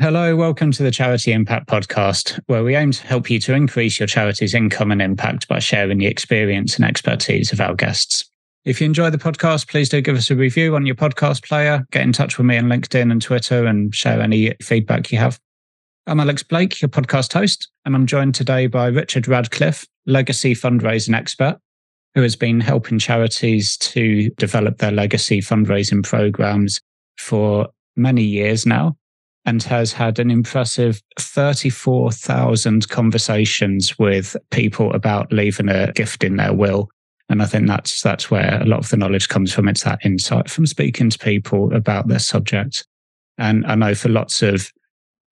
Hello, welcome to the Charity Impact Podcast, where we aim to help you to increase your charity's income and impact by sharing the experience and expertise of our guests. If you enjoy the podcast, please do give us a review on your podcast player. Get in touch with me on LinkedIn and Twitter and share any feedback you have. I'm Alex Blake, your podcast host, and I'm joined today by Richard Radcliffe, legacy fundraising expert, who has been helping charities to develop their legacy fundraising programs for many years now and has had an impressive 34,000 conversations with people about leaving a gift in their will. And I think that's that's where a lot of the knowledge comes from. It's that insight from speaking to people about their subject. And I know for lots of,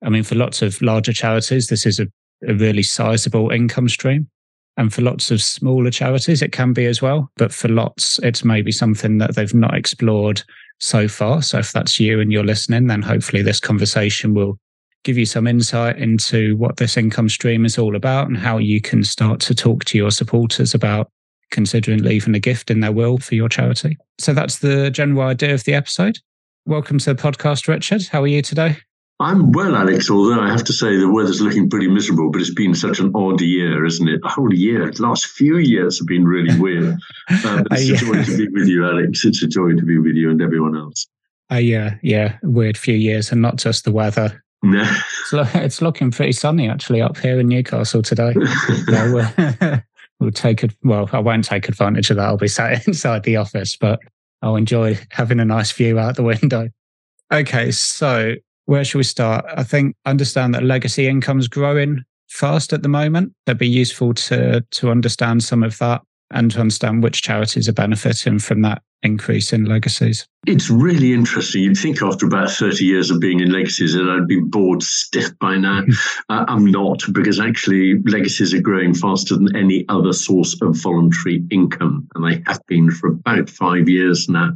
I mean, for lots of larger charities, this is a, a really sizable income stream. And for lots of smaller charities, it can be as well. But for lots, it's maybe something that they've not explored so far. So if that's you and you're listening, then hopefully this conversation will give you some insight into what this income stream is all about and how you can start to talk to your supporters about considering leaving a gift in their will for your charity. So that's the general idea of the episode. Welcome to the podcast, Richard. How are you today? I'm well, Alex, although I have to say the weather's looking pretty miserable, but it's been such an odd year, isn't it? A whole year. The last few years have been really weird. Uh, but it's a joy to be with you, Alex. It's a joy to be with you and everyone else. Uh, yeah, yeah, weird few years, and not just the weather. No. It's, it's looking pretty sunny actually up here in Newcastle today. we'll, we'll take it. Well, I won't take advantage of that. I'll be sat inside the office, but I'll enjoy having a nice view out the window. Okay, so where should we start? I think understand that legacy income is growing fast at the moment. That'd be useful to to understand some of that and to understand which charities are benefiting from that increase in legacies. It's really interesting. You'd think after about 30 years of being in legacies that I'd be bored stiff by now. uh, I'm not, because actually legacies are growing faster than any other source of voluntary income. And they have been for about five years now.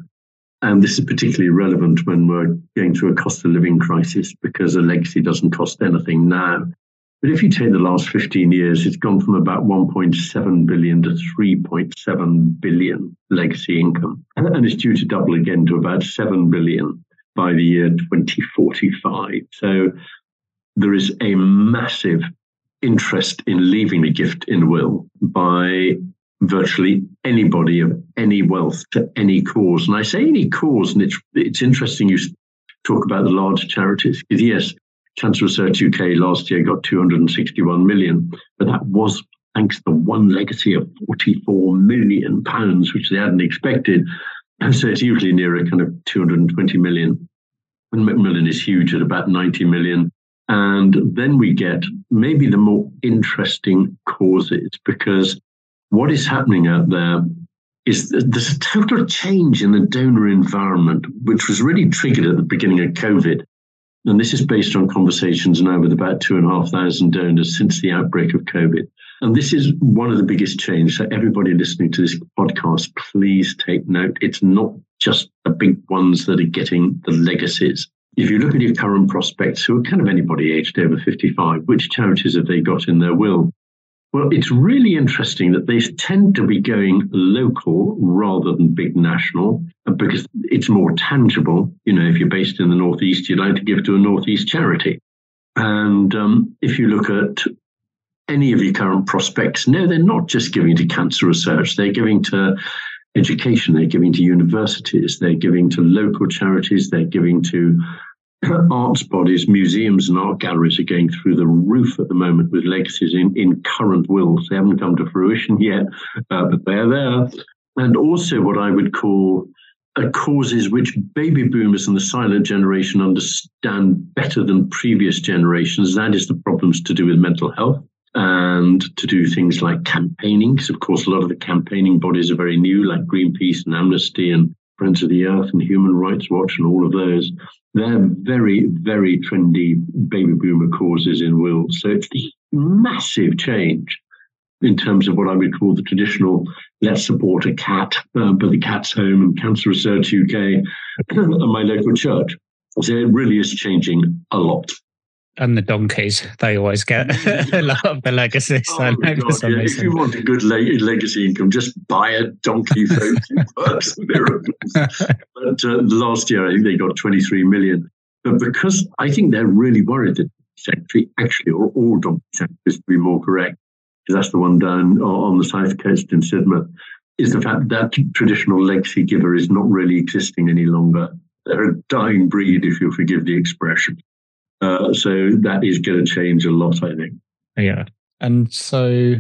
And this is particularly relevant when we're going through a cost of living crisis because a legacy doesn't cost anything now. But if you take the last 15 years, it's gone from about 1.7 billion to 3.7 billion legacy income. And it's due to double again to about 7 billion by the year 2045. So there is a massive interest in leaving a gift in will by virtually anybody of any wealth to any cause. And I say any cause, and it's it's interesting you talk about the large charities because yes, Cancer Research UK last year got 261 million, but that was thanks to one legacy of 44 million pounds, which they hadn't expected. And so it's usually near a kind of 220 million. And Macmillan is huge at about 90 million. And then we get maybe the more interesting causes because what is happening out there is there's a total change in the donor environment, which was really triggered at the beginning of COVID. And this is based on conversations now with about two and a half thousand donors since the outbreak of COVID. And this is one of the biggest changes. So everybody listening to this podcast, please take note. It's not just the big ones that are getting the legacies. If you look at your current prospects, who are kind of anybody aged over 55, which charities have they got in their will? Well, it's really interesting that they tend to be going local rather than big national because it's more tangible. You know, if you're based in the Northeast, you'd like to give to a Northeast charity. And um, if you look at any of your current prospects, no, they're not just giving to cancer research, they're giving to education, they're giving to universities, they're giving to local charities, they're giving to arts bodies, museums, and art galleries are going through the roof at the moment with legacies in, in current wills. They haven't come to fruition yet, uh, but they're there. And also, what I would call uh, causes which baby boomers and the silent generation understand better than previous generations. That is the problems to do with mental health and to do things like campaigning. Because, of course, a lot of the campaigning bodies are very new, like Greenpeace and Amnesty and Friends of the Earth and Human Rights Watch and all of those. They're very, very trendy baby boomer causes in will. So it's the massive change in terms of what I would call the traditional let's support a cat, um, but the cat's home and Cancer Research UK and my local church. So it really is changing a lot and the donkeys. They always get a lot of the legacy. So oh God, yeah. If you want a good legacy income, just buy a donkey. Miracles. but uh, last year, I think they got 23 million. But because I think they're really worried that secretary actually, or all Donkey Sanctuaries to be more correct, because that's the one down on the south coast in Sidmouth, is the fact that traditional legacy giver is not really existing any longer. They're a dying breed, if you'll forgive the expression. Uh, so that is going to change a lot, I think. Yeah. And so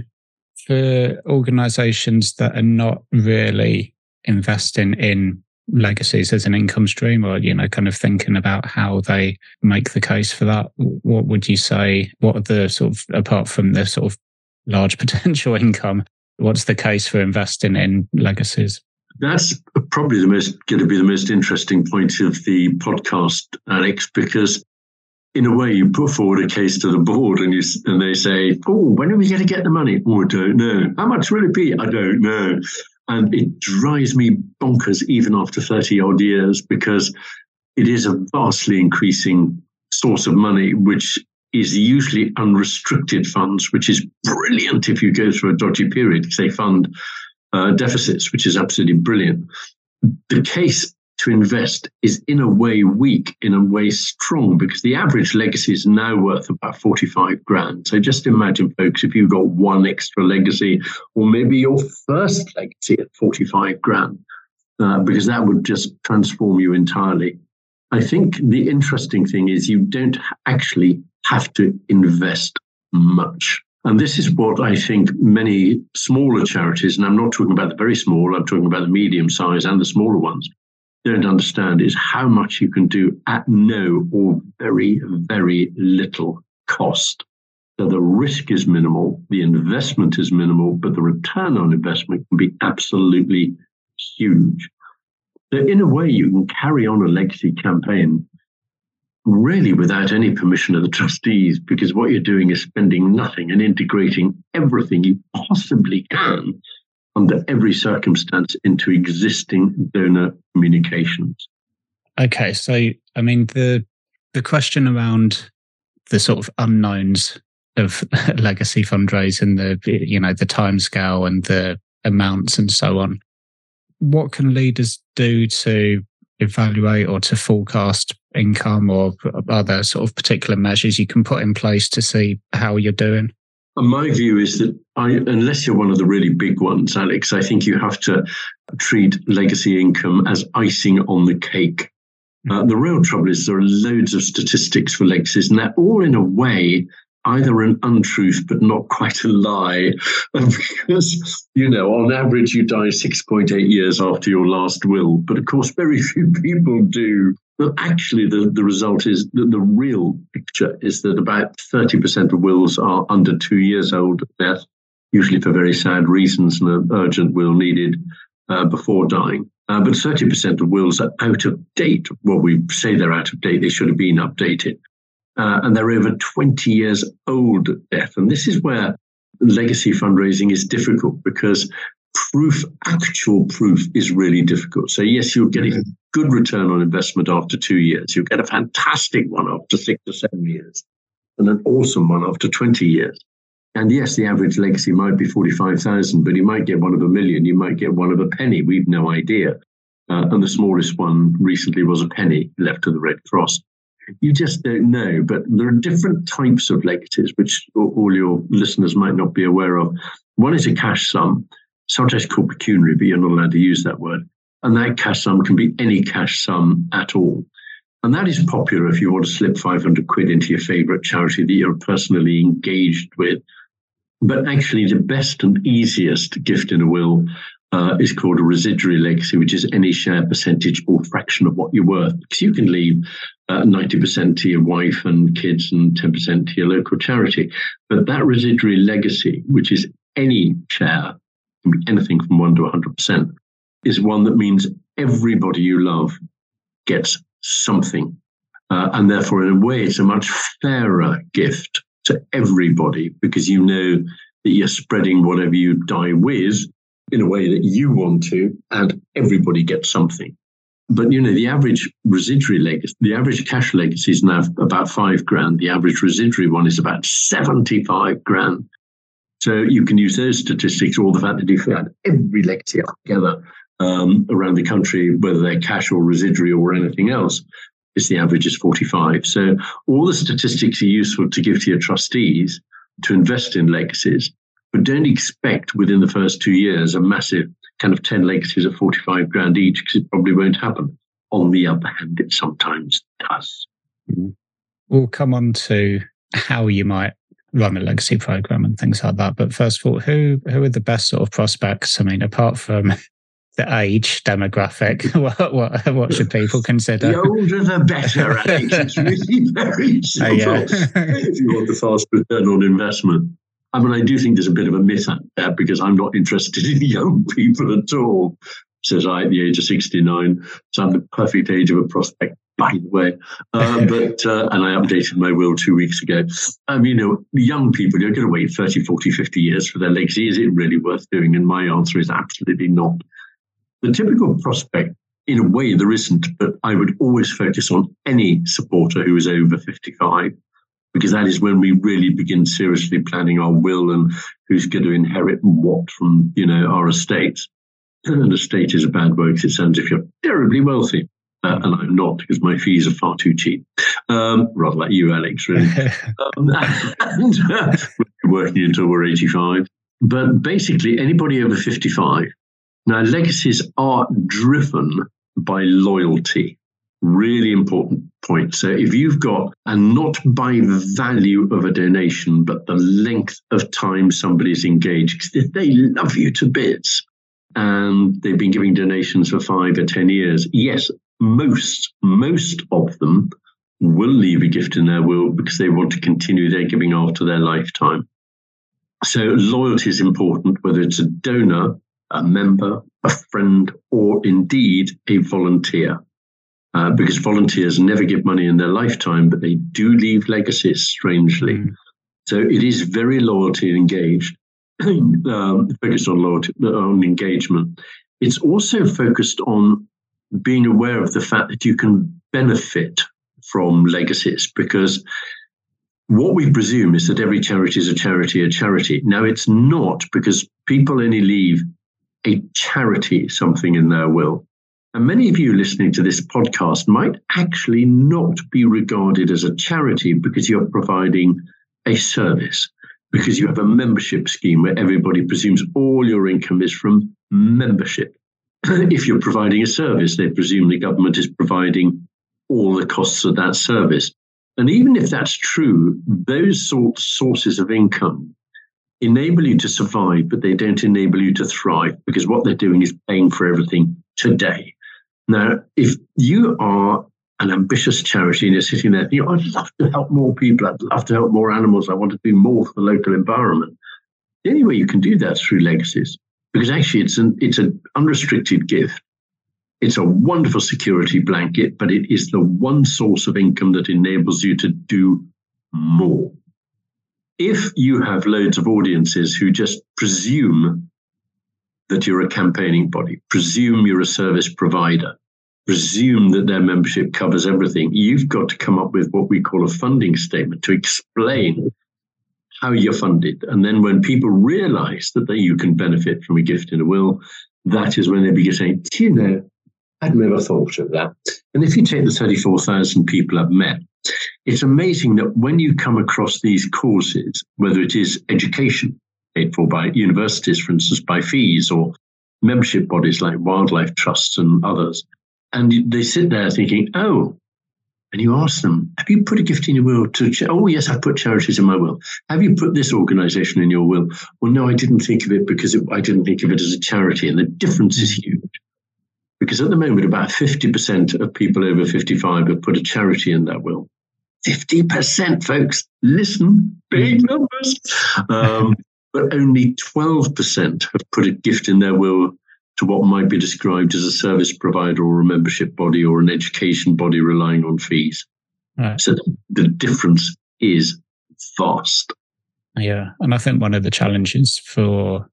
for organizations that are not really investing in legacies as an income stream or you know kind of thinking about how they make the case for that what would you say what are the sort of apart from the sort of large potential income what's the case for investing in legacies that's probably the most going to be the most interesting point of the podcast alex because in a way, you put forward a case to the board and you and they say, "Oh, when are we going to get the money? Oh, I don't know. How much will it be? I don't know." And it drives me bonkers even after 30 odd years because it is a vastly increasing source of money, which is usually unrestricted funds, which is brilliant if you go through a dodgy period because they fund uh, deficits, which is absolutely brilliant. The case to invest is in a way weak, in a way strong, because the average legacy is now worth about 45 grand. So just imagine, folks, if you've got one extra legacy, or maybe your first legacy at 45 grand, uh, because that would just transform you entirely. I think the interesting thing is you don't actually have to invest much. And this is what I think many smaller charities, and I'm not talking about the very small, I'm talking about the medium size and the smaller ones, don't understand is how much you can do at no or very, very little cost. So the risk is minimal, the investment is minimal, but the return on investment can be absolutely huge. So in a way, you can carry on a legacy campaign really without any permission of the trustees, because what you're doing is spending nothing and integrating everything you possibly can under every circumstance into existing donor communications. Okay, so I mean the the question around the sort of unknowns of legacy fundraising, the you know the time scale and the amounts and so on. What can leaders do to evaluate or to forecast income or other sort of particular measures you can put in place to see how you're doing? And my view is that I, unless you're one of the really big ones, Alex, I think you have to treat legacy income as icing on the cake. Uh, the real trouble is there are loads of statistics for legacies, and they're all in a way either an untruth but not quite a lie. because, you know, on average, you die 6.8 years after your last will. But of course, very few people do. But actually, the, the result is that the real picture is that about 30% of wills are under two years old at death, usually for very sad reasons and an urgent will needed uh, before dying. Uh, but 30% of wills are out of date. Well, we say they're out of date, they should have been updated uh, and they're over 20 years old at death. And this is where legacy fundraising is difficult because proof, actual proof, is really difficult. So, yes, you'll get a good return on investment after two years. You'll get a fantastic one after six or seven years, and an awesome one after 20 years. And yes, the average legacy might be 45,000, but you might get one of a million. You might get one of a penny. We've no idea. Uh, and the smallest one recently was a penny left to the Red Cross you just don't know. But there are different types of legacies, which all your listeners might not be aware of. One is a cash sum, sometimes called pecuniary, but you're not allowed to use that word. And that cash sum can be any cash sum at all. And that is popular if you want to slip 500 quid into your favorite charity that you're personally engaged with. But actually, the best and easiest gift in a will uh, is called a residuary legacy, which is any share percentage or fraction of what you're worth. Because you can leave uh, 90% to your wife and kids and 10% to your local charity. But that residuary legacy, which is any share, can be anything from 1 to 100%, is one that means everybody you love gets something. Uh, and therefore, in a way, it's a much fairer gift to everybody because you know that you're spreading whatever you die with in a way that you want to, and everybody gets something. But you know, the average residuary legacy, the average cash legacy is now about five grand. The average residuary one is about 75 grand. So you can use those statistics or the fact that if you've had every legacy together um, around the country, whether they're cash or residuary or anything else, is the average is 45. So all the statistics are useful to give to your trustees to invest in legacies, but don't expect within the first two years a massive kind of 10 legacies of 45 grand each because it probably won't happen. On the other hand, it sometimes does. Mm-hmm. We'll come on to how you might run a legacy program and things like that. But first of all, who who are the best sort of prospects? I mean, apart from the age demographic, what what, what should people consider? The older the better, Alex. It's really very simple. Oh, yeah. if you want the fast return on investment. I mean, I do think there's a bit of a myth out there because I'm not interested in young people at all. Says I at the age of 69. So I'm the perfect age of a prospect, by the way. Uh, but, uh, and I updated my will two weeks ago. Um, you know, young people, you're going to wait 30, 40, 50 years for their legacy. Is it really worth doing? And my answer is absolutely not. The typical prospect, in a way, there isn't, but I would always focus on any supporter who is over 55 because that is when we really begin seriously planning our will and who's going to inherit what from you know our estates. And estate is a bad word because it sounds if you're terribly wealthy. Uh, and I'm not because my fees are far too cheap. Um, rather like you, Alex, really. um, and uh, working until we're 85. But basically, anybody over 55. Now, legacies are driven by loyalty really important point. So if you've got, and not by value of a donation, but the length of time somebody's engaged, if they love you to bits and they've been giving donations for five or 10 years, yes, most, most of them will leave a gift in their will because they want to continue their giving after their lifetime. So loyalty is important, whether it's a donor, a member, a friend, or indeed a volunteer uh, because volunteers never give money in their lifetime, but they do leave legacies, strangely. Mm. So it is very loyalty engaged, um, focused on loyalty, on engagement. It's also focused on being aware of the fact that you can benefit from legacies because what we presume is that every charity is a charity, a charity. Now, it's not because people only leave a charity something in their will. And many of you listening to this podcast might actually not be regarded as a charity because you're providing a service, because you have a membership scheme where everybody presumes all your income is from membership. if you're providing a service, they presume the government is providing all the costs of that service. And even if that's true, those sorts sources of income enable you to survive, but they don't enable you to thrive because what they're doing is paying for everything today. Now, if you are an ambitious charity and you're sitting there thinking, I'd love to help more people, I'd love to help more animals, I want to do more for the local environment. The only way you can do that is through legacies, because actually it's an it's an unrestricted gift. It's a wonderful security blanket, but it is the one source of income that enables you to do more. If you have loads of audiences who just presume that you're a campaigning body, presume you're a service provider, presume that their membership covers everything. You've got to come up with what we call a funding statement to explain how you're funded. And then when people realize that they, you can benefit from a gift in a will, that is when they begin saying, Do you know, I'd never thought of that. And if you take the 34,000 people I've met, it's amazing that when you come across these causes, whether it is education, paid for by universities, for instance, by fees or membership bodies like wildlife trusts and others. And they sit there thinking, oh, and you ask them, have you put a gift in your will to, ch- oh, yes, I put charities in my will. Have you put this organization in your will? Well, no, I didn't think of it because it, I didn't think of it as a charity. And the difference is huge. Because at the moment, about 50% of people over 55 have put a charity in their will. 50%, folks. Listen, big numbers. Um, but only 12% have put a gift in their will to what might be described as a service provider or a membership body or an education body relying on fees. Right. So the difference is vast. Yeah. And I think one of the challenges for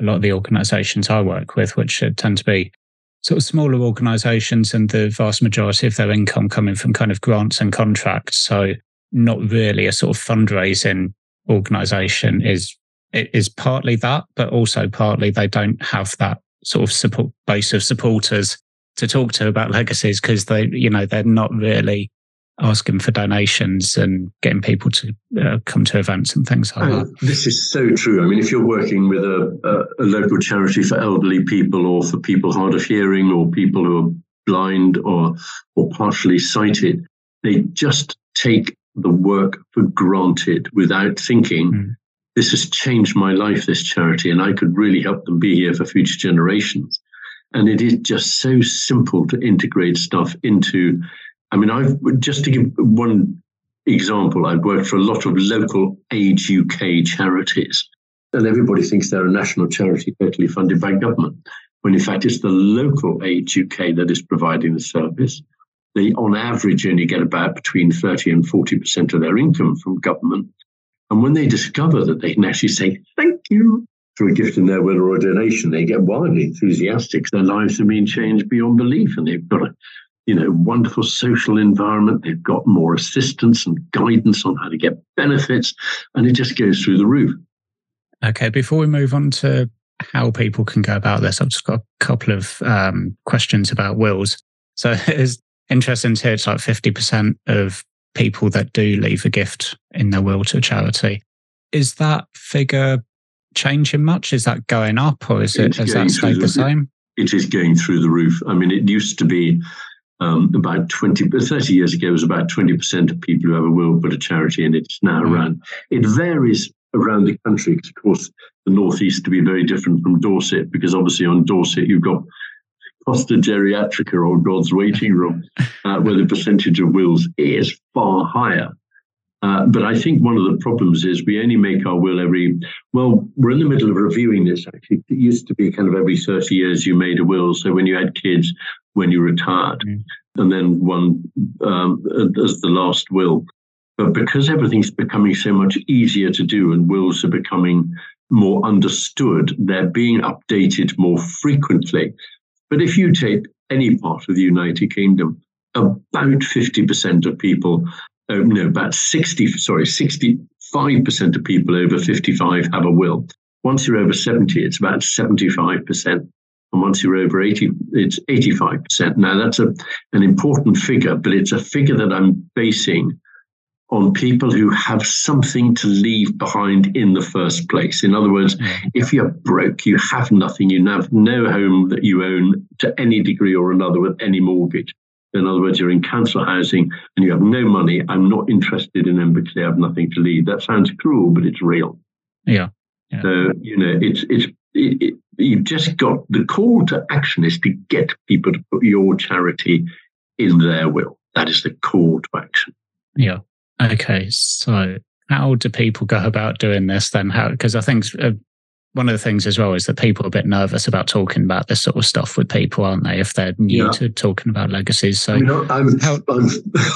a lot of the organizations I work with, which tend to be sort of smaller organizations and the vast majority of their income coming from kind of grants and contracts. So not really a sort of fundraising organization is it is partly that, but also partly they don't have that sort of support base of supporters to talk to about legacies because they, you know, they're not really asking for donations and getting people to uh, come to events and things like oh, that. This is so true. I mean, if you're working with a, a, a, local charity for elderly people or for people hard of hearing or people who are blind or or partially sighted, they just take the work for granted without thinking. Mm. This has changed my life, this charity, and I could really help them be here for future generations. And it is just so simple to integrate stuff into I mean, I've just to give one example, I've worked for a lot of local Age UK charities, and everybody thinks they're a national charity totally funded by government, when in fact it's the local Age UK that is providing the service. They, on average, only get about between 30 and 40% of their income from government. And when they discover that they can actually say, thank you through a gift in their will or a donation, they get wildly enthusiastic. Their lives have been changed beyond belief, and they've got a you know, wonderful social environment. They've got more assistance and guidance on how to get benefits, and it just goes through the roof. Okay, before we move on to how people can go about this, I've just got a couple of um, questions about wills. So it's interesting to hear it's like 50% of people that do leave a gift in their will to charity. Is that figure changing much? Is that going up or is it, has that stayed the, the same? It is going through the roof. I mean, it used to be um, about 20, 30 years ago, it was about 20% of people who have a will put a charity in. It's now mm. around, it varies around the country because, of course, the Northeast to be very different from Dorset because obviously on Dorset you've got Costa Geriatrica or God's Waiting Room, uh, where the percentage of wills is far higher. Uh, but I think one of the problems is we only make our will every, well, we're in the middle of reviewing this actually. It used to be kind of every 30 years you made a will. So when you had kids, when you retired, mm. and then one um, as the last will. But because everything's becoming so much easier to do and wills are becoming more understood, they're being updated more frequently. But if you take any part of the United Kingdom, about 50% of people uh, no, about 60, sorry, 65% of people over 55 have a will. Once you're over 70, it's about 75%. And once you're over 80, it's 85%. Now, that's a, an important figure, but it's a figure that I'm basing on people who have something to leave behind in the first place. In other words, mm-hmm. if you're broke, you have nothing, you have no home that you own to any degree or another with any mortgage. In other words, you're in council housing and you have no money. I'm not interested in them because they have nothing to leave. That sounds cruel, but it's real. Yeah. yeah. So you know, it's it's it, it, you've just got the call to action is to get people to put your charity in their will. That is the call to action. Yeah. Okay. So how do people go about doing this then? How because I think uh, one of the things as well is that people are a bit nervous about talking about this sort of stuff with people, aren't they? If they're new yeah. to talking about legacies. So I mean, I'm, how, I'm,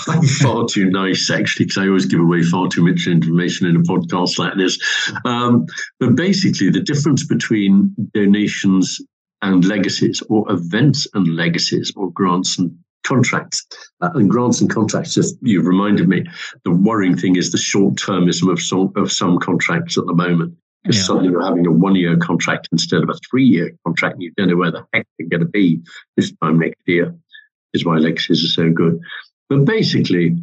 I'm, far too nice actually because I always give away far too much information in a podcast like this. Um, but basically, the difference between donations and legacies, or events and legacies, or grants and contracts. Uh, and grants and contracts, just you've reminded me, the worrying thing is the short termism of some, of some contracts at the moment. Because yeah. suddenly you're having a one year contract instead of a three year contract, and you don't know where the heck they're going to be this time next year, is why legacies are so good. But basically,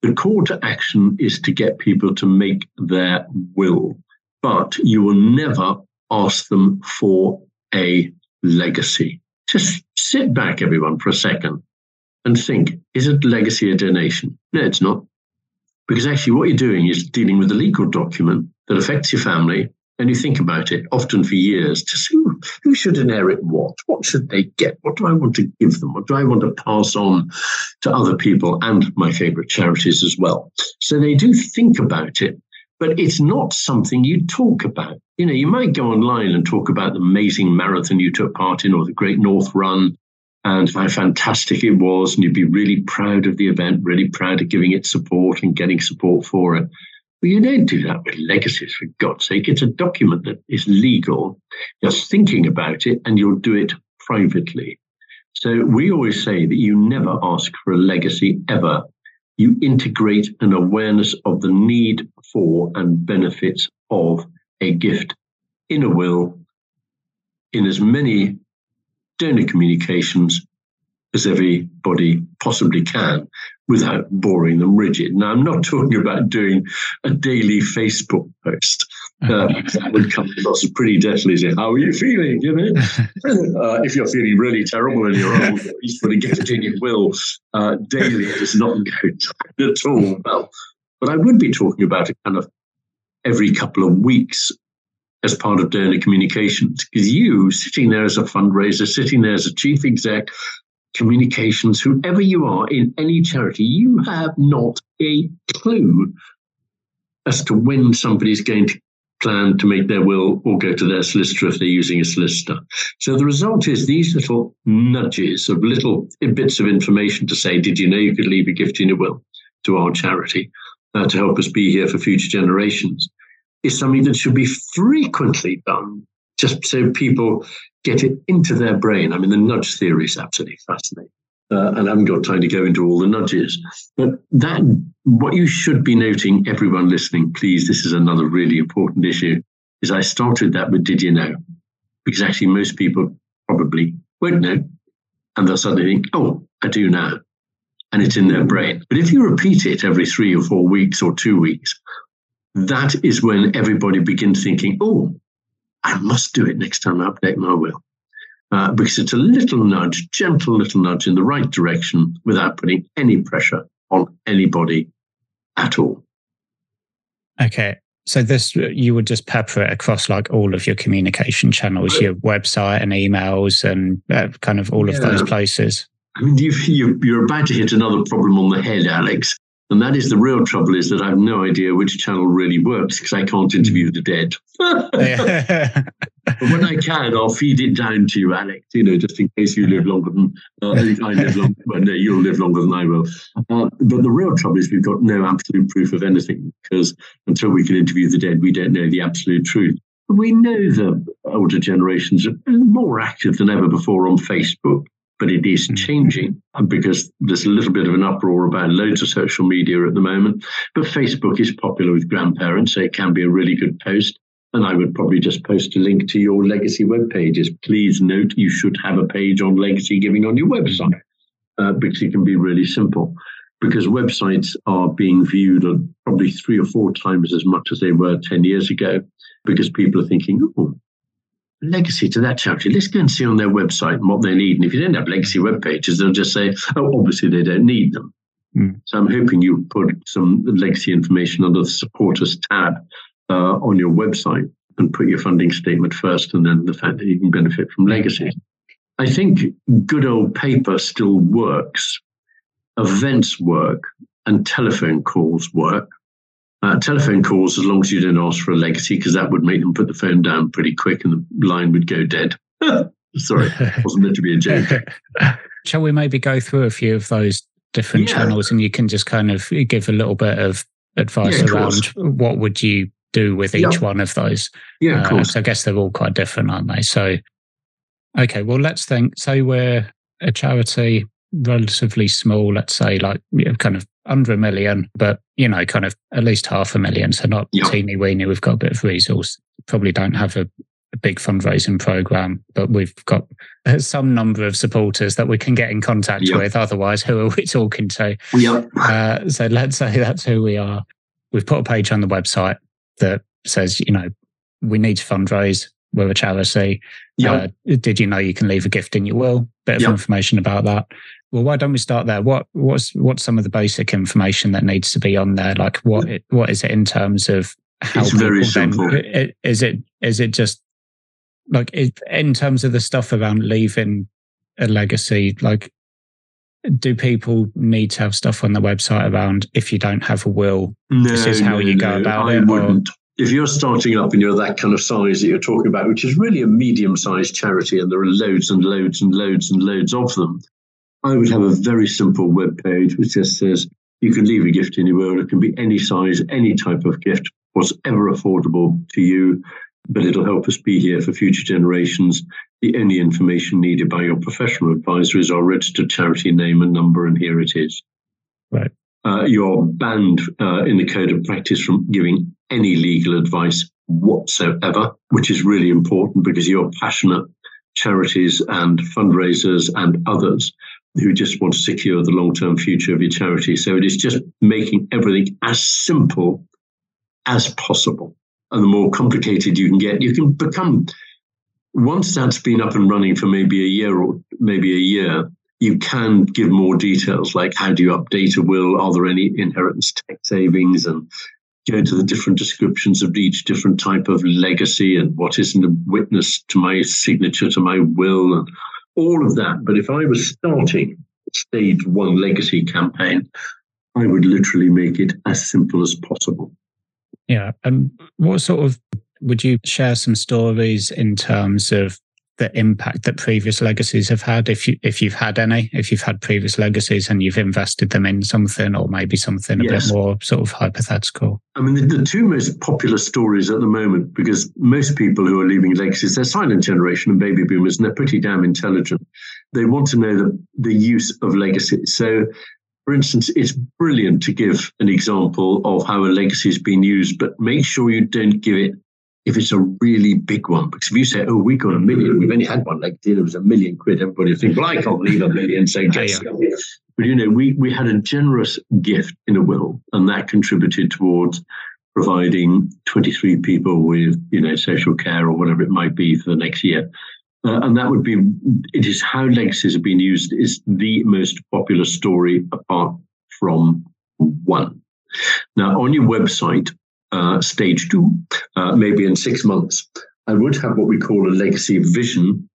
the call to action is to get people to make their will, but you will never ask them for a legacy. Just sit back, everyone, for a second and think is a legacy a donation? No, it's not. Because actually, what you're doing is dealing with a legal document that affects your family and you think about it often for years just who, who should inherit what. What should they get? What do i want to give them? What do i want to pass on to other people and my favorite charities as well? So they do think about it but it's not something you talk about. You know you might go online and talk about the amazing marathon you took part in or the great north run and how fantastic it was and you'd be really proud of the event really proud of giving it support and getting support for it well, you don't do that with legacies, for God's sake. It's a document that is legal. You're thinking about it and you'll do it privately. So we always say that you never ask for a legacy ever. You integrate an awareness of the need for and benefits of a gift in a will in as many donor communications as everybody possibly can without boring them rigid. Now, I'm not talking about doing a daily Facebook post. Uh, that would come across pretty deathly. Say, how are you feeling? You know, uh, if you're feeling really terrible and you're old, you sort of get it in your will. Uh, daily does not go at all well. But I would be talking about it kind of every couple of weeks as part of donor communications. Because you, sitting there as a fundraiser, sitting there as a chief exec, communications, whoever you are in any charity, you have not a clue as to when somebody's going to plan to make their will or go to their solicitor if they're using a solicitor. So the result is these little nudges of little bits of information to say, did you know you could leave a gift in your will to our charity uh, to help us be here for future generations is something that should be frequently done just so people get it into their brain. I mean, the nudge theory is absolutely fascinating. Uh, and I haven't got time to go into all the nudges. But that, what you should be noting, everyone listening, please, this is another really important issue, is I started that with Did You Know? Because actually, most people probably won't know. And they'll suddenly think, oh, I do now. And it's in their brain. But if you repeat it every three or four weeks or two weeks, that is when everybody begins thinking, oh, I must do it next time I update my will. Uh, because it's a little nudge, gentle little nudge in the right direction without putting any pressure on anybody at all. Okay. So this you would just pepper it across like all of your communication channels, your website and emails, and uh, kind of all yeah. of those places. I mean, you, you, you're about to hit another problem on the head, Alex. And that is the real trouble is that I have no idea which channel really works because I can't interview the dead. but when I can, I'll feed it down to you, Alex, you know, just in case you live longer than uh, I live longer. Well, no, you'll live longer than I will. Uh, but the real trouble is we've got no absolute proof of anything because until we can interview the dead, we don't know the absolute truth. We know the older generations are more active than ever before on Facebook but it is hmm. changing because there's a little bit of an uproar about loads of social media at the moment. But Facebook is popular with grandparents, so it can be a really good post. And I would probably just post a link to your legacy web pages. Please note you should have a page on legacy giving on your website uh, because it can be really simple. Because websites are being viewed probably three or four times as much as they were 10 years ago because people are thinking, oh, legacy to that charity. Let's go and see on their website what they need. And if you don't have legacy web pages, they'll just say, oh, obviously they don't need them. Mm. So I'm hoping you put some legacy information under the supporters tab uh, on your website and put your funding statement first and then the fact that you can benefit from legacy. I think good old paper still works. Events work and telephone calls work. Uh, telephone calls, as long as you don't ask for a legacy, because that would make them put the phone down pretty quick and the line would go dead. Sorry, wasn't meant to be a joke. Shall we maybe go through a few of those different yeah. channels and you can just kind of give a little bit of advice yeah, around what would you do with each yeah. one of those? Yeah, of uh, course. So I guess they're all quite different, aren't they? So, okay, well, let's think. Say we're a charity, relatively small, let's say like you know, kind of under a million, but you know, kind of at least half a million. So not yep. teeny weeny. We've got a bit of resource. Probably don't have a, a, big fundraising program, but we've got some number of supporters that we can get in contact yep. with. Otherwise, who are we talking to? Yep. Uh, so let's say that's who we are. We've put a page on the website that says, you know, we need to fundraise. We're a charity. Yep. Uh, did you know you can leave a gift in your will? Bit of information about that well, why don't we start there? What what's what's some of the basic information that needs to be on there? Like what what is it in terms of how it's very simple. Then, is it is it just like in terms of the stuff around leaving a legacy? Like, do people need to have stuff on the website around if you don't have a will? No, this is how no, you go no, about I it. Wouldn't. Or? If you're starting up and you're that kind of size that you're talking about, which is really a medium-sized charity, and there are loads and loads and loads and loads of them, I would have a very simple web page which just says you can leave a gift anywhere. And it can be any size, any type of gift, whatever affordable to you, but it'll help us be here for future generations. The only information needed by your professional advisor is our registered charity name and number, and here it is. Right. Uh, you're banned uh, in the code of practice from giving any legal advice whatsoever, which is really important because you're passionate charities and fundraisers and others who just want to secure the long term future of your charity. So it is just making everything as simple as possible. And the more complicated you can get, you can become, once that's been up and running for maybe a year or maybe a year, you can give more details like how do you update a will? Are there any inheritance tax savings? And go into the different descriptions of each different type of legacy and what isn't a witness to my signature to my will and all of that. But if I was starting stage one legacy campaign, I would literally make it as simple as possible. Yeah. And what sort of would you share some stories in terms of the impact that previous legacies have had if you if you've had any if you've had previous legacies and you've invested them in something or maybe something a yes. bit more sort of hypothetical. I mean the, the, two most popular stories at the moment because most people who are leaving legacies they're silent generation and baby boomers and they're pretty damn intelligent. They want to know the, the use of legacies so for instance, it's brilliant to give an example of how a legacy has been used, but make sure you don't give it if it's a really big one. Because if you say, oh, we got a million, we've only had one like it was a million quid, everybody will think, well, I can't leave a million, so just. But you know, we, we had a generous gift in a will, and that contributed towards providing 23 people with, you know, social care or whatever it might be for the next year. Uh, and that would be, it is how legacies have been used is the most popular story apart from one. Now, on your website, uh, stage two, uh, maybe in six months, I would have what we call a legacy vision,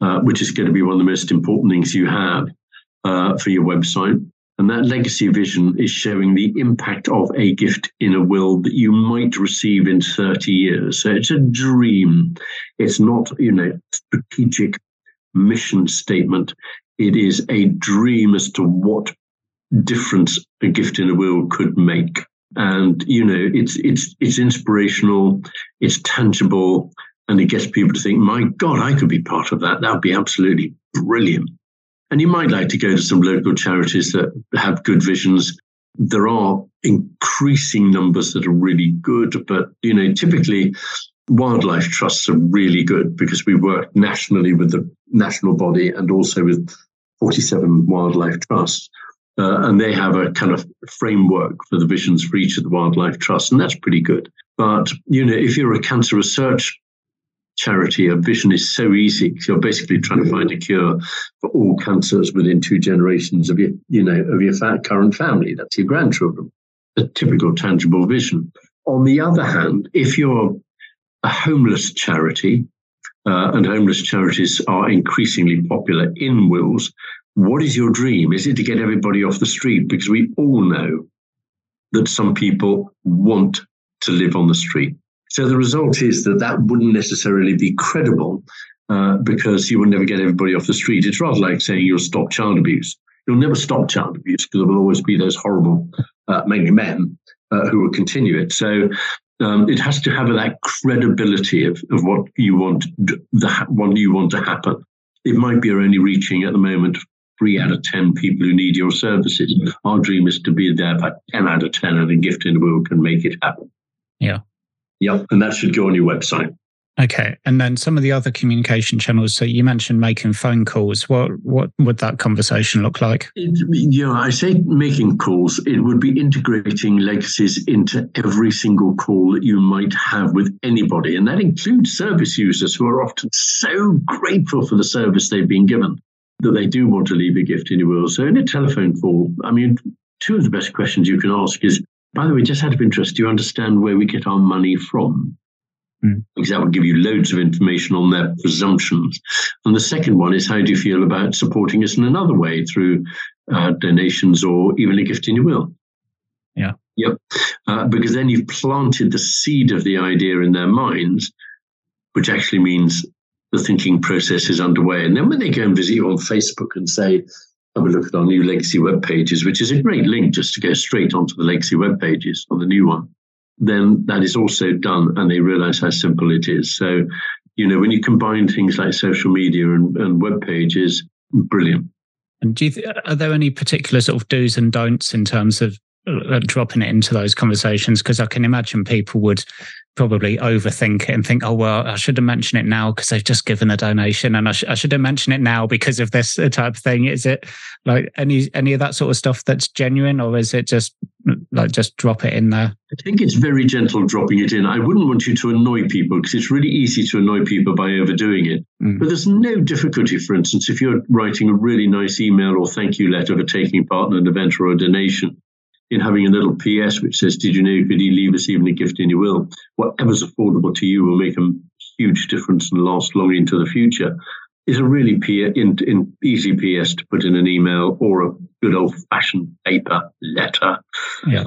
uh, which is going to be one of the most important things you have uh, for your website. And that legacy vision is showing the impact of a gift in a will that you might receive in 30 years. So it's a dream. It's not, you know, strategic mission statement. It is a dream as to what difference a gift in a will could make and you know it's it's it's inspirational it's tangible and it gets people to think my god i could be part of that. That would be absolutely brilliant. And you might like to go to some local charities that have good visions. There are increasing numbers that are really good but you know typically wildlife trusts are really good because we work nationally with the national body and also with 47 wildlife trusts uh, and they have a kind of framework for the visions for each of the wildlife trusts, and that's pretty good. But you know, if you're a cancer research charity, a vision is so easy. You're basically trying to find a cure for all cancers within two generations of your, you know, of your current family. That's your grandchildren. A typical tangible vision. On the other hand, if you're a homeless charity, uh, and homeless charities are increasingly popular in wills, what is your dream? Is it to get everybody off the street? Because we all know that some people want to live on the street. So the result is that that wouldn't necessarily be credible uh, because you will never get everybody off the street. It's rather like saying you'll stop child abuse. You'll never stop child abuse because there will always be those horrible, uh, mainly men, uh, who will continue it. So um, it has to have that credibility of, of what you want, the what you want to happen. It might be only reaching at the moment three out of 10 people who need your services. Our dream is to be there by 10 out of 10, and a gift in the world can make it happen. Yeah. Yep. And that should go on your website. Okay. And then some of the other communication channels. So you mentioned making phone calls. What what would that conversation look like? It, yeah, I say making calls. It would be integrating legacies into every single call that you might have with anybody. And that includes service users who are often so grateful for the service they've been given that they do want to leave a gift in your will. So in a telephone call, I mean, two of the best questions you can ask is, by the way, just out of interest, do you understand where we get our money from? Mm. Because that would give you loads of information on their presumptions. And the second one is, how do you feel about supporting us in another way through uh, donations or even a gift in your will? Yeah. Yep. Uh, because then you've planted the seed of the idea in their minds, which actually means the thinking process is underway. And then when they go and visit you on Facebook and say, have a look at our new legacy web pages, which is a great link just to go straight onto the legacy web pages on the new one, then that is also done and they realize how simple it is. So, you know, when you combine things like social media and, and web pages, brilliant. And do you th- are there any particular sort of do's and don'ts in terms of Uh, dropping it into those conversations because I can imagine people would probably overthink it and think, oh, well, I should have mentioned it now because they've just given a donation and I, sh- I should have mentioned it now because of this uh, type of thing. Is it like any, any of that sort of stuff that's genuine or is it just mm, like just drop it in there? I think it's very gentle dropping it in. I wouldn't want you to annoy people because it's really easy to annoy people by overdoing it. Mm. But there's no difficulty, for instance, if you're writing a really nice email or thank you letter for taking part in an event or a donation, in having a little PS which says, Did you know could you leave us even a gift in your will? Whatever's affordable to you will make a huge difference and last long into the future. Is a really P- in, in easy PS to put in an email or a good old fashioned paper letter. Yeah.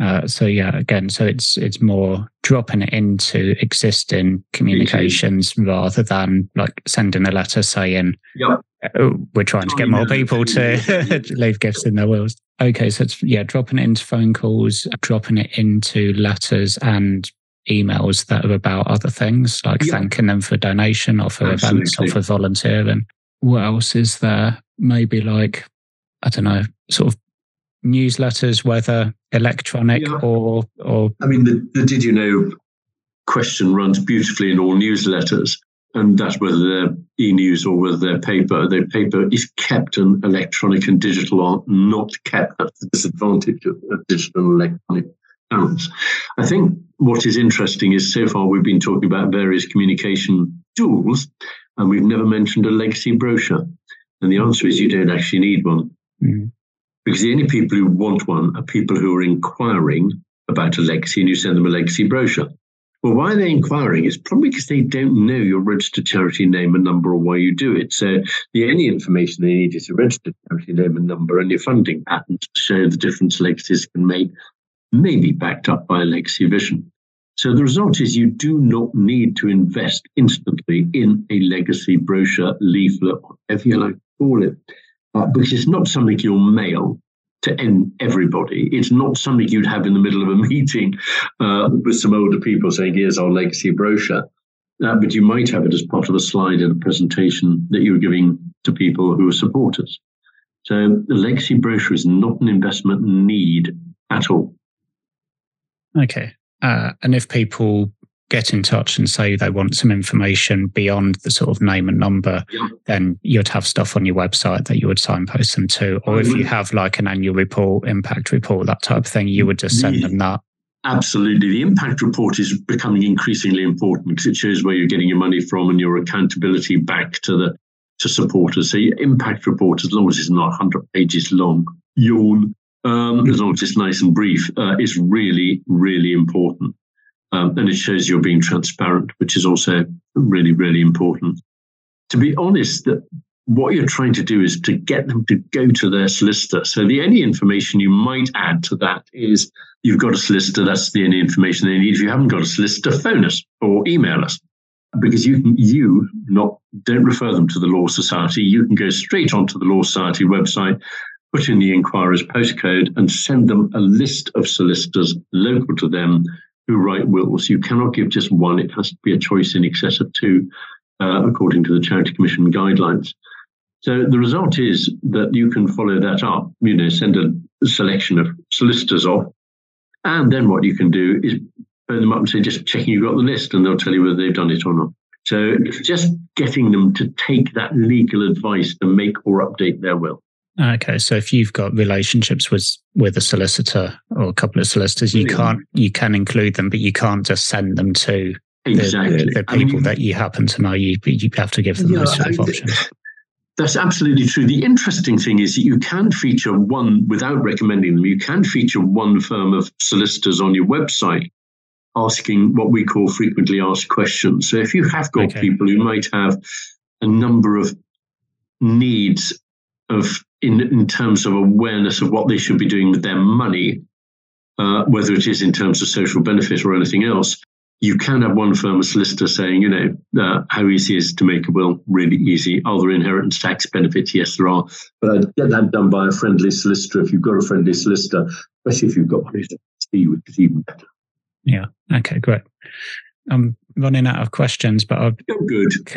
Uh, so yeah, again, so it's it's more dropping it into existing communications rather than like sending a letter saying, yep. Uh, we're trying to get more people to leave gifts in their wills. Okay, so it's yeah, dropping it into phone calls, dropping it into letters and emails that are about other things, like yep. thanking them for donation or for Absolutely. events or for volunteering. What else is there? Maybe like I don't know, sort of newsletters, whether electronic yeah. or or. I mean, the, the did you know question runs beautifully in all newsletters, and that's whether they're e-news or whether they're paper. The paper is kept and electronic and digital are not kept. That's the disadvantage of, of digital and electronic channels. I think what is interesting is so far we've been talking about various communication tools, and we've never mentioned a legacy brochure. And the answer is you don't actually need one. Mm-hmm. Because the only people who want one are people who are inquiring about a legacy and you send them a legacy brochure. Well, why are they inquiring? It's probably because they don't know your registered charity name and number or why you do it. So the only information they need is your registered charity name and number and your funding patterns to show the difference legacies can make, maybe backed up by a legacy vision. So the result is you do not need to invest instantly in a legacy brochure, leaflet, whatever you like to call it uh, because it's not something you'll mail to end everybody. It's not something you'd have in the middle of a meeting uh, with some older people saying, here's our legacy brochure. Uh, but you might have it as part of a slide in a presentation that you're giving to people who are supporters. So the legacy brochure is not an investment need at all. Okay. Uh, and if people get in touch and say they want some information beyond the sort of name and number, yeah. then you'd have stuff on your website that you would signpost them to. Or if you have like an annual report, impact report, that type of thing, you would just send them that. Absolutely. The impact report is becoming increasingly important because it shows where you're getting your money from and your accountability back to the to supporters. So your impact report, as long as it's not 100 pages long, yawn, um, as long as it's nice and brief, uh, is really, really important. Um, and it shows you're being transparent, which is also really, really important. To be honest, that what you're trying to do is to get them to go to their solicitor. So the only information you might add to that is you've got a solicitor. That's the only information they need. If you haven't got a solicitor, phone us or email us because you you not don't refer them to the Law Society. You can go straight onto the Law Society website, put in the inquirer's postcode, and send them a list of solicitors local to them who write wills. You cannot give just one. It has to be a choice in excess of two, uh, according to the Charity Commission guidelines. So the result is that you can follow that up, you know, send a selection of solicitors off. And then what you can do is phone them up and say, just checking you've got the list, and they'll tell you whether they've done it or not. So it's just getting them to take that legal advice to make or update their will. Okay, so if you've got relationships with with a solicitor or a couple of solicitors, you can't you can include them, but you can't just send them to exactly. the, the, people I mean, that you happen to know. You you have to give them yeah, those sort of options. That's absolutely true. The interesting thing is that you can feature one without recommending them. You can feature one firm of solicitors on your website asking what we call frequently asked questions. So if you have got okay. people who might have a number of needs of in, in terms of awareness of what they should be doing with their money, uh, whether it is in terms of social benefit or anything else, you can have one firm, a solicitor, saying, you know, uh, how easy is to make a will? Really easy. Are there inheritance tax benefits? Yes, there are. But I'd get that done by a friendly solicitor if you've got a friendly solicitor, especially if you've got one who's even better. Yeah. Okay, great. I'm running out of questions, but oh, good.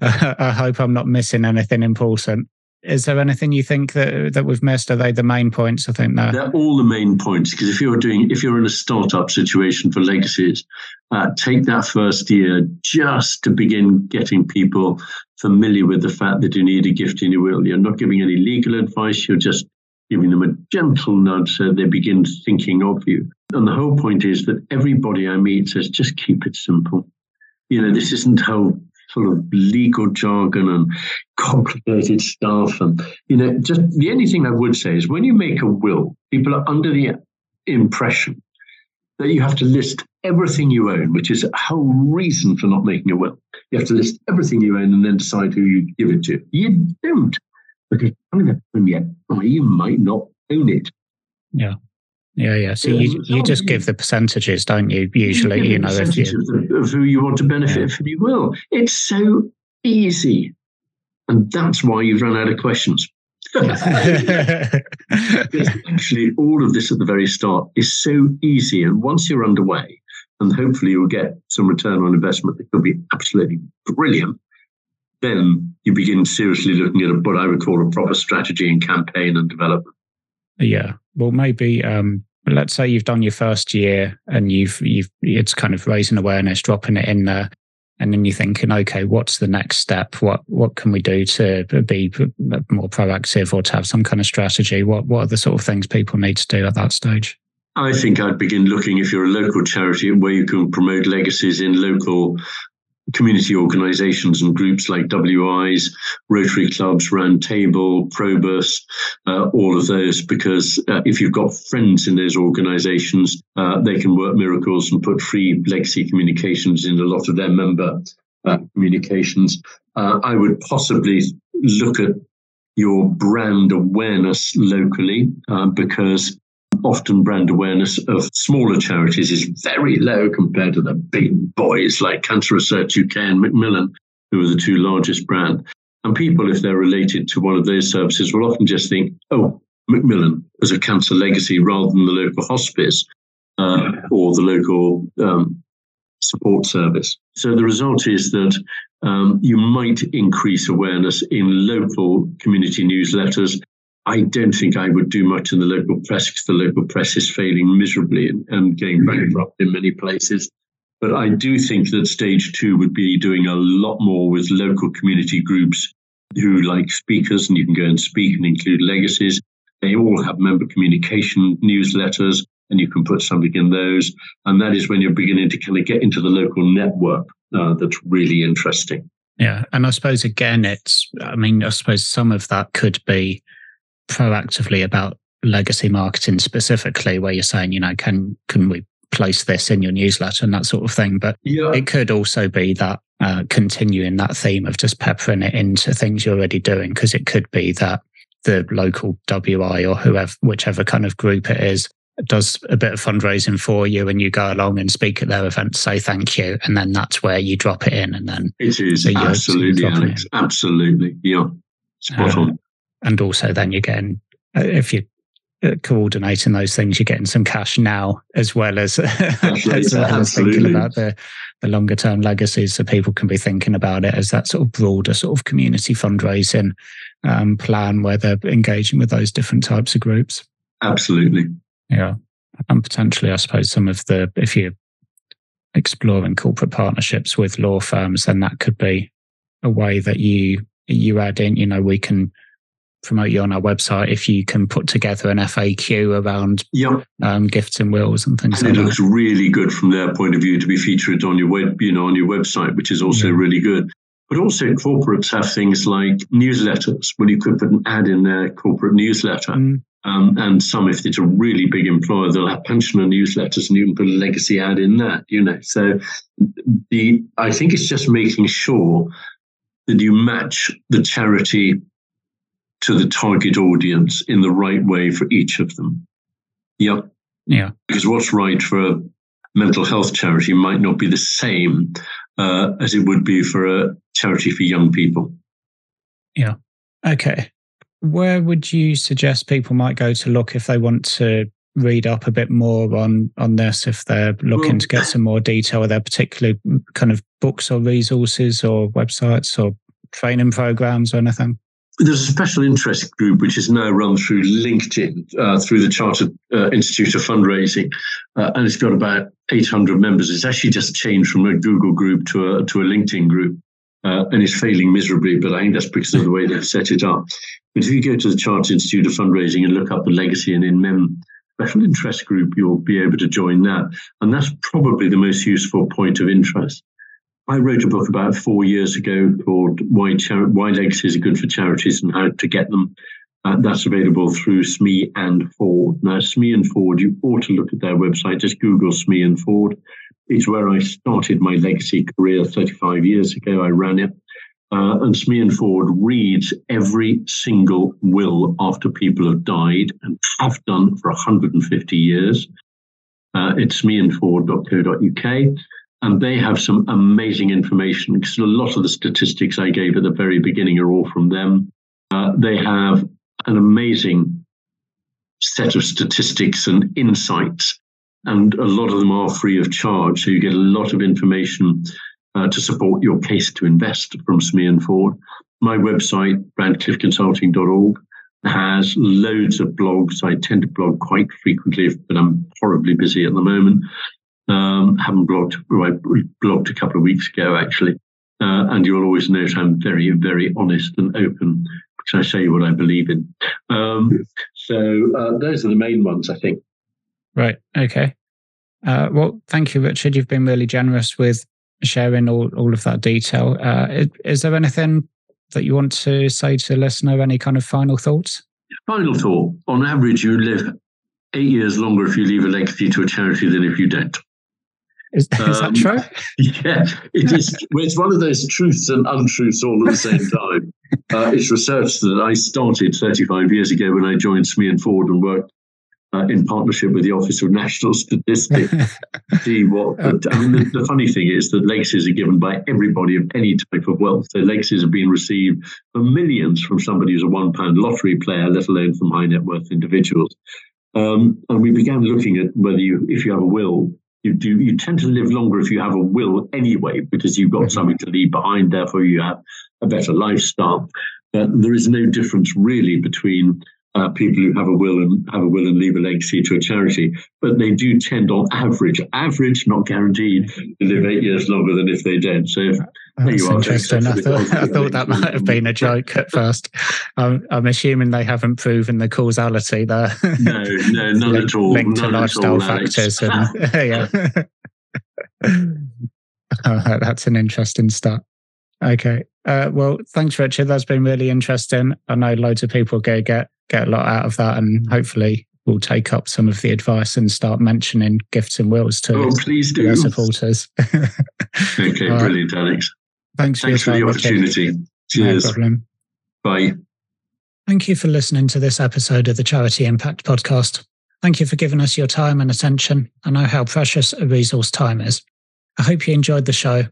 I hope I'm not missing anything important. is there anything you think that that we've missed? Are they the main points? I think that they're all the main points because if you're doing if you're in a startup situation for legacies, uh, take that first year just to begin getting people familiar with the fact that you need a gift in your will. You're not giving any legal advice. You're just giving them a gentle nudge so they begin thinking of you. And the whole point is that everybody I meet says just keep it simple. You know, this isn't how full of legal jargon and complicated stuff. And, you know, just the only thing I would say is when you make a will, people are under the impression that you have to list everything you own, which is a whole reason for not making a will. You have to list everything you own and then decide who you give it to. You don't, because you haven't owned yet, or you might not own it. Yeah. Yeah, yeah. So you, you just give the percentages, don't you? Usually, you, you know, if you of who you want to benefit yeah. from your will. It's so easy, and that's why you've run out of questions. actually, all of this at the very start is so easy, and once you're underway, and hopefully you'll get some return on investment that could be absolutely brilliant. Then you begin seriously looking at what I would call a proper strategy and campaign and development. Yeah. Well, maybe um, let's say you've done your first year and you've you've it's kind of raising awareness, dropping it in there, and then you're thinking, okay, what's the next step? What what can we do to be more proactive or to have some kind of strategy? What what are the sort of things people need to do at that stage? I think I'd begin looking if you're a local charity where you can promote legacies in local community organizations and groups like WIs, Rotary Clubs, Round Table, Probus, uh, all of those, because uh, if you've got friends in those organizations, uh, they can work miracles and put free legacy communications in a lot of their member uh, communications. Uh, I would possibly look at your brand awareness locally uh, because often brand awareness of smaller charities is very low compared to the big boys like Cancer Research UK and Macmillan, who are the two largest brands. And people, if they're related to one of those services, will often just think, oh, Macmillan as a cancer legacy rather than the local hospice uh, or the local um, support service. So the result is that um, you might increase awareness in local community newsletters I don't think I would do much in the local press because the local press is failing miserably and, and getting bankrupt in many places. But I do think that stage two would be doing a lot more with local community groups who like speakers, and you can go and speak and include legacies. They all have member communication newsletters, and you can put something in those. And that is when you're beginning to kind of get into the local network uh, that's really interesting. Yeah. And I suppose, again, it's, I mean, I suppose some of that could be proactively about legacy marketing specifically, where you're saying, you know, can can we place this in your newsletter and that sort of thing? But yeah. it could also be that uh, continuing that theme of just peppering it into things you're already doing, because it could be that the local WI or whoever, whichever kind of group it is, does a bit of fundraising for you and you go along and speak at their event, say thank you, and then that's where you drop it in. And then it is absolutely, Alex, absolutely, yeah, spot uh, on and also then you're getting uh, if you're uh, coordinating those things, you're getting some cash now as well as, as, well as thinking about the, the longer term legacies. So people can be thinking about it as that sort of broader sort of community fundraising um, plan where they're engaging with those different types of groups. Absolutely. Yeah. And potentially, I suppose some of the, if you're exploring corporate partnerships with law firms, then that could be a way that you, you add in, you know, we can promote you on our website if you can put together an FAQ around yep. um, gifts and wills and things. And like it looks really good from their point of view to be featured on your web, you know, on your website, which is also yeah. really good. But also, corporates have things like newsletters. Well, you could put an ad in their corporate newsletter. Mm. Um, and some, if it's a really big employer, they'll have pensioner newsletters, and you can put a legacy ad in that. You know, so the I think it's just making sure that you match the charity to the target audience in the right way for each of them. Yeah. Yeah. Because what's right for a mental health charity might not be the same uh, as it would be for a charity for young people. Yeah. Okay. Where would you suggest people might go to look if they want to read up a bit more on on this if they're looking well, to get some more detail are there particular kind of books or resources or websites or training programs or anything there's a special interest group which is now run through LinkedIn, uh, through the Chartered uh, Institute of Fundraising, uh, and it's got about 800 members. It's actually just changed from a Google group to a to a LinkedIn group, uh, and it's failing miserably. But I think that's because of the way they've set it up. But if you go to the Chartered Institute of Fundraising and look up the Legacy and in mem special interest group, you'll be able to join that, and that's probably the most useful point of interest. I wrote a book about four years ago called Why, Char- Why Legacies Are Good for Charities and How to Get Them. Uh, that's available through Smee and Ford. Now, Smee and Ford, you ought to look at their website. Just Google Smee and Ford. It's where I started my legacy career 35 years ago. I ran it. Uh, and Smee and Ford reads every single will after people have died and have done for 150 years. Uh, it's smeeandford.co.uk. And they have some amazing information because a lot of the statistics I gave at the very beginning are all from them. Uh, they have an amazing set of statistics and insights, and a lot of them are free of charge. So you get a lot of information uh, to support your case to invest from Smee and Ford. My website, radcliffeconsulting.org, has loads of blogs. I tend to blog quite frequently, but I'm horribly busy at the moment. Um, haven't blogged, I blogged a couple of weeks ago actually. Uh, and you'll always note I'm very, very honest and open because I say what I believe in. Um, so uh, those are the main ones, I think. Right. Okay. Uh, well, thank you, Richard. You've been really generous with sharing all, all of that detail. Uh, is, is there anything that you want to say to the listener? Any kind of final thoughts? Final thought. On average, you live eight years longer if you leave a legacy to a charity than if you don't. Is, is um, that true? Yeah, it is. it's one of those truths and untruths all at the same time. Uh, it's research that I started 35 years ago when I joined Smee and Ford and worked uh, in partnership with the Office of National Statistics. see what. But, I mean, the, the, funny thing is that legacies are given by everybody of any type of wealth. So legacies have been received for millions from somebody who's a one pound lottery player, let alone from high net worth individuals. Um, and we began looking at whether you, if you have a will, you do you tend to live longer if you have a will anyway because you've got mm-hmm. something to leave behind therefore you have a better lifestyle but there is no difference really between uh, people who have a will and have a will and leave a legacy to a charity, but they do tend, on average, average, not guaranteed, to live eight years longer than if they don't. So if, that's interesting. I thought, I thought that might have been a joke at first. I'm, I'm assuming they haven't proven the causality there. No, no, none at all. Linked to lifestyle factors. And, yeah. oh, that's an interesting start. Okay. Uh, well, thanks, Richard. That's been really interesting. I know loads of people go get get a lot out of that, and hopefully we'll take up some of the advice and start mentioning gifts and wills to, oh, please do. supporters. okay, brilliant, Alex. Thanks, Thanks for, for the opportunity. Richard. Cheers. No problem. Bye. Thank you for listening to this episode of the Charity Impact Podcast. Thank you for giving us your time and attention. I know how precious a resource time is. I hope you enjoyed the show.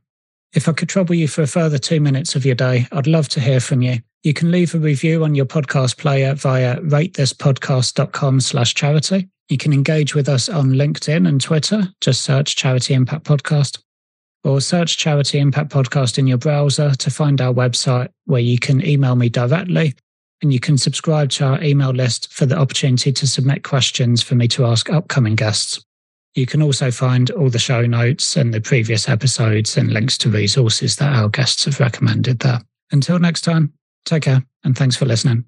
If I could trouble you for a further two minutes of your day, I'd love to hear from you. You can leave a review on your podcast player via ratethispodcast.com slash charity. You can engage with us on LinkedIn and Twitter. Just search Charity Impact Podcast or search Charity Impact Podcast in your browser to find our website where you can email me directly and you can subscribe to our email list for the opportunity to submit questions for me to ask upcoming guests. You can also find all the show notes and the previous episodes and links to resources that our guests have recommended there. Until next time, take care and thanks for listening.